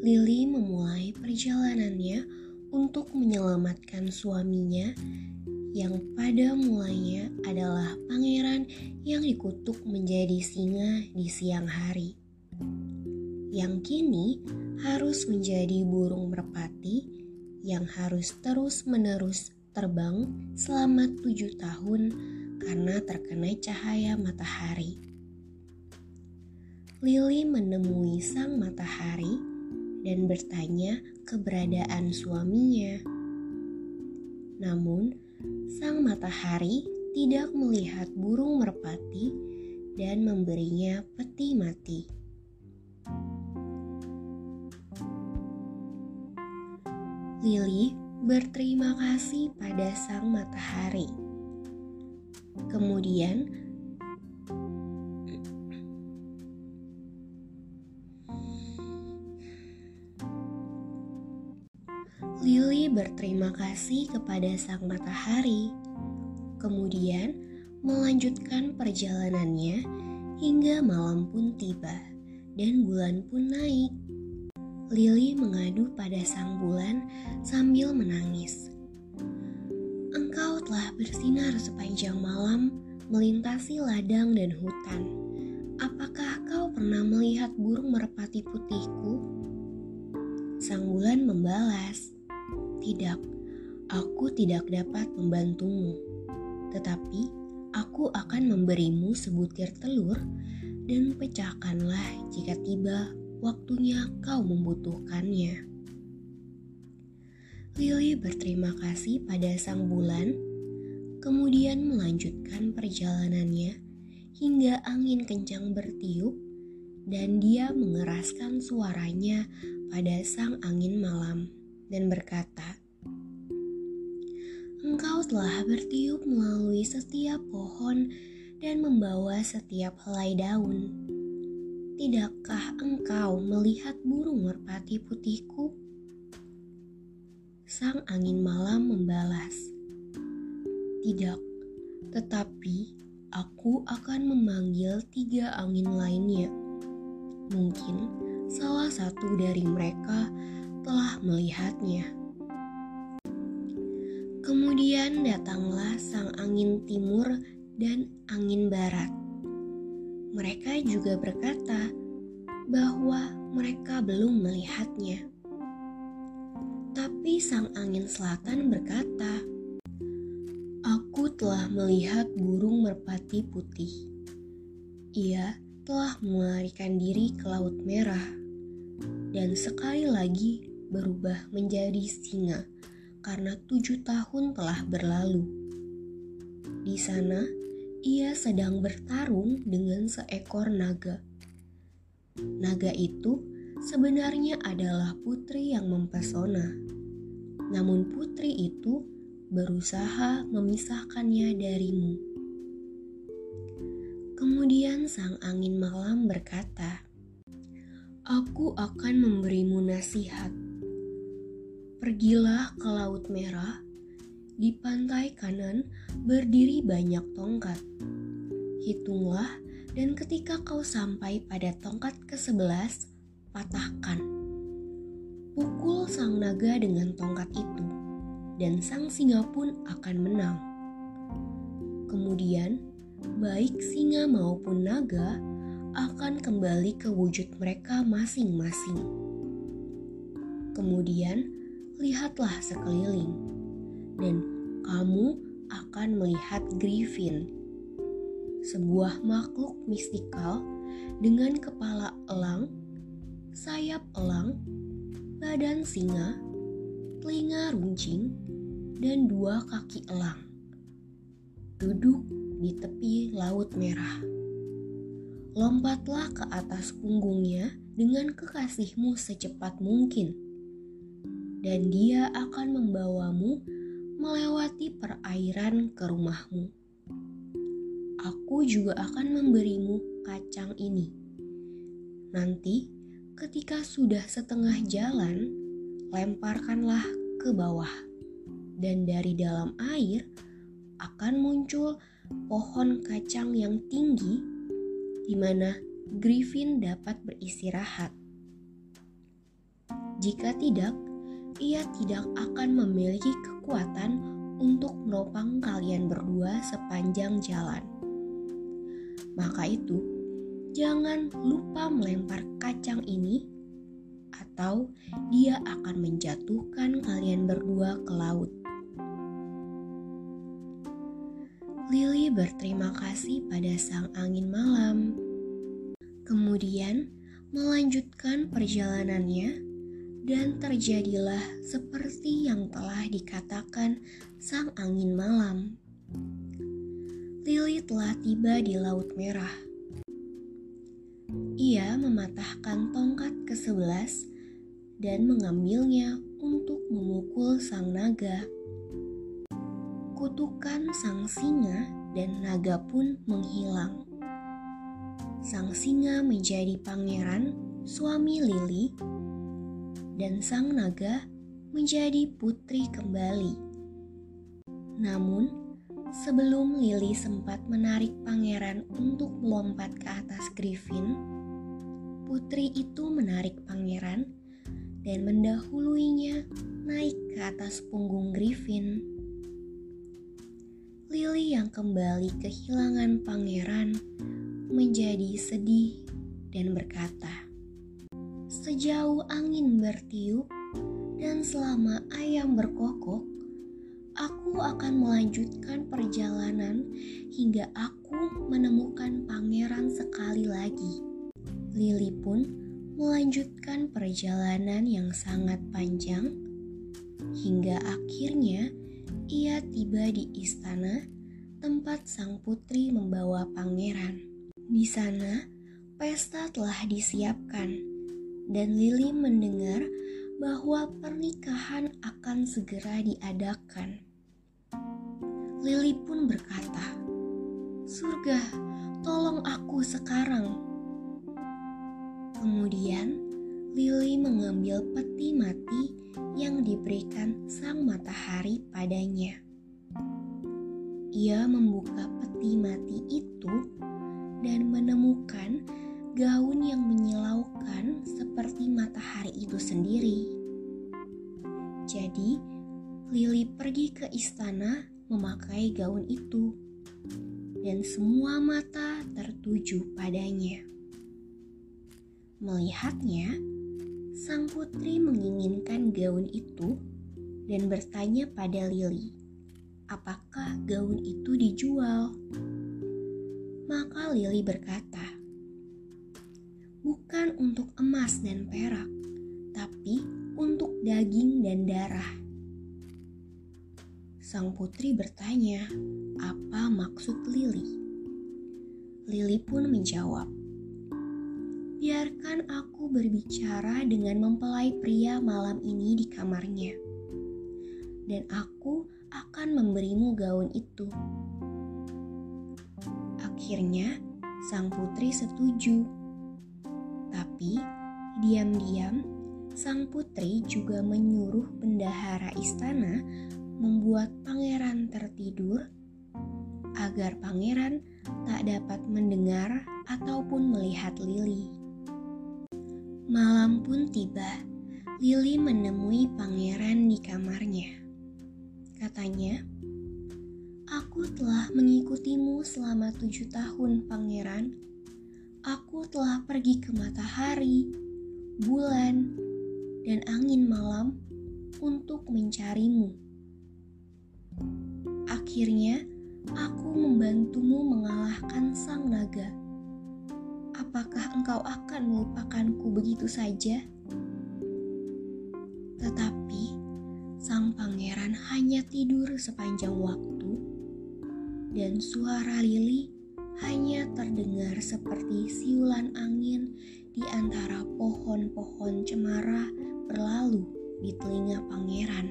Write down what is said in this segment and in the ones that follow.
Lily memulai perjalanannya untuk menyelamatkan suaminya yang pada mulanya adalah pangeran yang dikutuk menjadi singa di siang hari. Yang kini harus menjadi burung merpati yang harus terus-menerus terbang selama tujuh tahun karena terkena cahaya matahari. Lily menemui sang matahari dan bertanya keberadaan suaminya. Namun, sang matahari tidak melihat burung merpati dan memberinya peti mati. Lily berterima kasih pada sang matahari. Kemudian, berterima kasih kepada sang matahari, kemudian melanjutkan perjalanannya hingga malam pun tiba dan bulan pun naik. Lily mengadu pada sang bulan sambil menangis. Engkau telah bersinar sepanjang malam melintasi ladang dan hutan. Apakah kau pernah melihat burung merpati putihku? Sang bulan membalas, tidak, aku tidak dapat membantumu. Tetapi aku akan memberimu sebutir telur dan pecahkanlah jika tiba waktunya kau membutuhkannya. Lily berterima kasih pada sang bulan, kemudian melanjutkan perjalanannya hingga angin kencang bertiup dan dia mengeraskan suaranya pada sang angin malam dan berkata, Engkau telah bertiup melalui setiap pohon dan membawa setiap helai daun. Tidakkah engkau melihat burung merpati putihku? Sang angin malam membalas, Tidak, tetapi aku akan memanggil tiga angin lainnya. Mungkin salah satu dari mereka telah melihatnya. Kemudian datanglah sang angin timur dan angin barat. Mereka juga berkata bahwa mereka belum melihatnya. Tapi sang angin selatan berkata, "Aku telah melihat burung merpati putih. Ia telah melarikan diri ke Laut Merah, dan sekali lagi berubah menjadi singa karena tujuh tahun telah berlalu. Di sana, ia sedang bertarung dengan seekor naga. Naga itu sebenarnya adalah putri yang mempesona, namun putri itu berusaha memisahkannya darimu. Kemudian sang angin malam berkata, "Aku akan memberimu nasihat." Pergilah ke Laut Merah. Di pantai kanan berdiri banyak tongkat. Hitunglah dan ketika kau sampai pada tongkat ke-11, patahkan. Pukul sang naga dengan tongkat itu, dan sang singa pun akan menang. Kemudian, baik singa maupun naga akan kembali ke wujud mereka masing-masing. Kemudian, lihatlah sekeliling, dan kamu akan melihat Griffin, sebuah makhluk mistikal dengan kepala elang, sayap elang, badan singa, telinga runcing, dan dua kaki elang. Duduk di tepi laut merah. Lompatlah ke atas punggungnya dengan kekasihmu secepat mungkin, dan dia akan membawamu melewati perairan ke rumahmu. Aku juga akan memberimu kacang ini. Nanti, ketika sudah setengah jalan, lemparkanlah ke bawah, dan dari dalam air akan muncul pohon kacang yang tinggi di mana Griffin dapat beristirahat. Jika tidak, ia tidak akan memiliki kekuatan untuk menopang kalian berdua sepanjang jalan. Maka itu, jangan lupa melempar kacang ini, atau dia akan menjatuhkan kalian berdua ke laut. Lily berterima kasih pada sang angin malam. Kemudian melanjutkan perjalanannya dan terjadilah seperti yang telah dikatakan sang angin malam. Lily telah tiba di Laut Merah. Ia mematahkan tongkat ke sebelas dan mengambilnya untuk memukul sang naga kutukan sang singa dan naga pun menghilang. Sang singa menjadi pangeran, suami Lili, dan sang naga menjadi putri kembali. Namun, sebelum Lili sempat menarik pangeran untuk melompat ke atas Griffin, putri itu menarik pangeran dan mendahuluinya naik ke atas punggung Griffin. Lily yang kembali kehilangan pangeran menjadi sedih dan berkata, "Sejauh angin bertiup dan selama ayam berkokok, aku akan melanjutkan perjalanan hingga aku menemukan pangeran sekali lagi." Lily pun melanjutkan perjalanan yang sangat panjang hingga akhirnya ia tiba di istana tempat sang putri membawa pangeran. Di sana, pesta telah disiapkan, dan Lily mendengar bahwa pernikahan akan segera diadakan. Lily pun berkata, "Surga, tolong aku sekarang." Kemudian, Lily mengambil peti mati yang diberikan sang matahari padanya. Ia membuka peti mati itu dan menemukan gaun yang menyilaukan seperti matahari itu sendiri. Jadi, Lily pergi ke istana memakai gaun itu, dan semua mata tertuju padanya. Melihatnya, sang putri menginginkan gaun itu dan bertanya pada Lily, apakah gaun itu dijual? Maka Lily berkata, bukan untuk emas dan perak, tapi untuk daging dan darah. Sang putri bertanya, apa maksud Lily? Lily pun menjawab, biarkan aku berbicara dengan mempelai pria malam ini di kamarnya, dan aku akan memberimu gaun itu. Akhirnya, sang putri setuju, tapi diam-diam sang putri juga menyuruh bendahara istana membuat pangeran tertidur agar pangeran tak dapat mendengar ataupun melihat Lily. Malam pun tiba. Lily menemui pangeran di kamarnya. Katanya, "Aku telah mengikutimu selama tujuh tahun, pangeran. Aku telah pergi ke matahari, bulan, dan angin malam untuk mencarimu. Akhirnya, aku membantumu mengalahkan sang naga. Apakah engkau akan melupakanku begitu saja? Tetapi sang pangeran hanya tidur sepanjang waktu, dan suara Lili hanya terdengar seperti siulan angin di antara pohon-pohon cemara berlalu di telinga pangeran.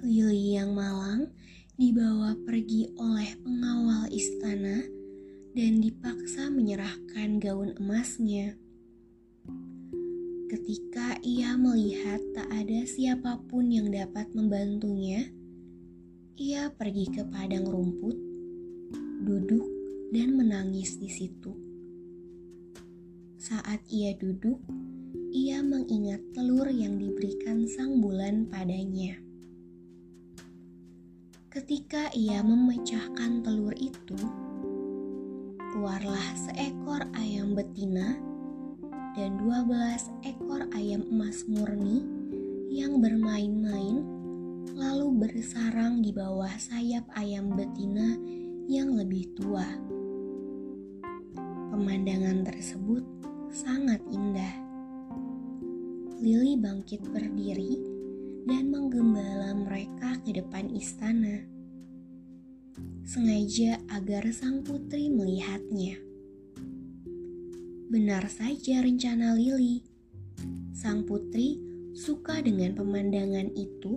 Lili yang malang dibawa pergi oleh pengawal istana dan dipaksa menyerahkan gaun emasnya. Ketika ia melihat tak ada siapa pun yang dapat membantunya, ia pergi ke padang rumput, duduk, dan menangis di situ. Saat ia duduk, ia mengingat telur yang diberikan sang bulan padanya. Ketika ia memecahkan telur itu, keluarlah seekor ayam betina dan dua belas ekor ayam emas murni yang bermain-main lalu bersarang di bawah sayap ayam betina yang lebih tua. Pemandangan tersebut sangat indah. Lili bangkit berdiri dan menggembala mereka ke depan istana. Sengaja agar sang putri melihatnya. Benar saja rencana Lili. Sang putri suka dengan pemandangan itu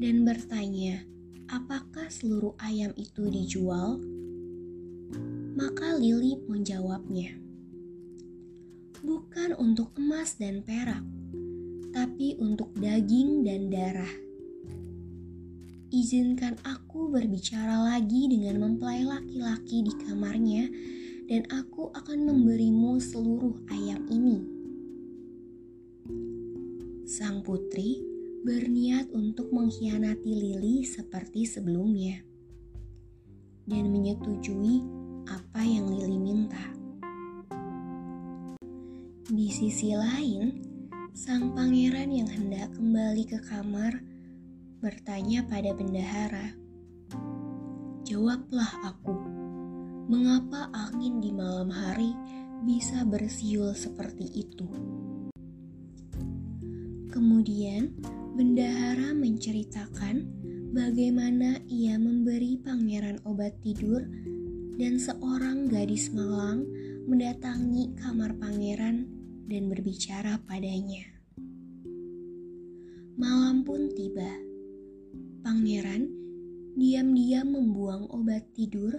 dan bertanya, apakah seluruh ayam itu dijual? Maka Lili menjawabnya, bukan untuk emas dan perak, tapi untuk daging dan darah. Izinkan aku berbicara lagi dengan mempelai laki-laki di kamarnya, dan aku akan memberimu seluruh ayam ini. Sang putri berniat untuk mengkhianati Lili seperti sebelumnya dan menyetujui apa yang Lili minta. Di sisi lain, sang pangeran yang hendak kembali ke kamar bertanya pada bendahara, "Jawablah aku, mengapa angin di malam hari bisa bersiul seperti itu?" Kemudian, bendahara menceritakan bagaimana ia memberi pangeran obat tidur dan seorang gadis malang mendatangi kamar pangeran dan berbicara padanya. Malam pun tiba. Pangeran diam-diam membuang obat tidur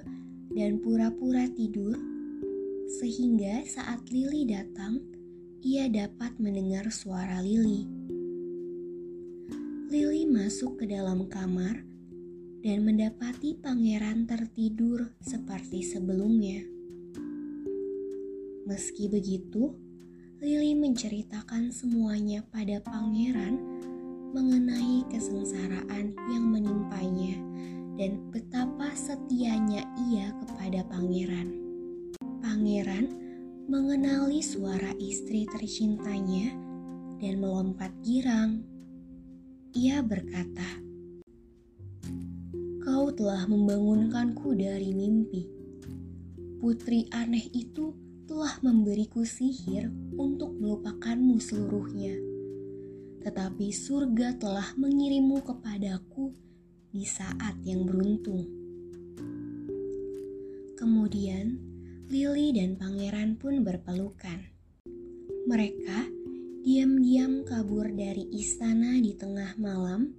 dan pura-pura tidur sehingga saat Lili datang, ia dapat mendengar suara Lili. Lily masuk ke dalam kamar dan mendapati pangeran tertidur seperti sebelumnya. Meski begitu, Lily menceritakan semuanya pada pangeran mengenai kesengsaraan yang menimpanya dan betapa setianya ia kepada pangeran. Pangeran mengenali suara istri tercintanya dan melompat girang ia berkata, "Kau telah membangunkanku dari mimpi. Putri aneh itu telah memberiku sihir untuk melupakanmu seluruhnya. Tetapi surga telah mengirimmu kepadaku di saat yang beruntung." Kemudian, Lily dan pangeran pun berpelukan. Mereka diam-diam kabur dari istana di tengah malam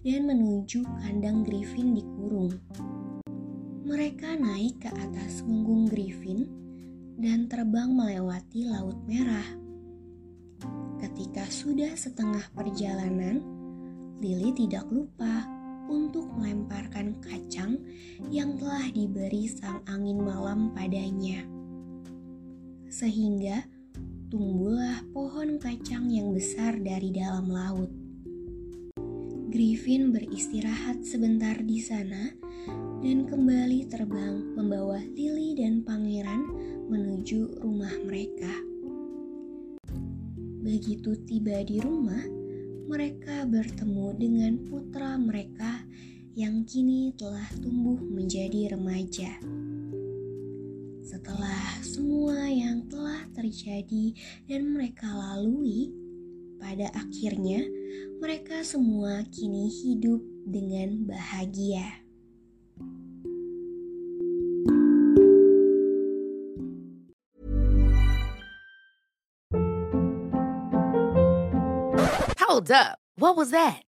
dan menuju kandang Griffin di kurung. Mereka naik ke atas punggung Griffin dan terbang melewati Laut Merah. Ketika sudah setengah perjalanan, Lily tidak lupa untuk melemparkan kacang yang telah diberi sang angin malam padanya. Sehingga tumbuhlah pohon kacang yang besar dari dalam laut. Griffin beristirahat sebentar di sana dan kembali terbang membawa Lily dan pangeran menuju rumah mereka. Begitu tiba di rumah, mereka bertemu dengan putra mereka yang kini telah tumbuh menjadi remaja. Setelah semua yang telah terjadi dan mereka lalui, pada akhirnya mereka semua kini hidup dengan bahagia. Hold up. What was that?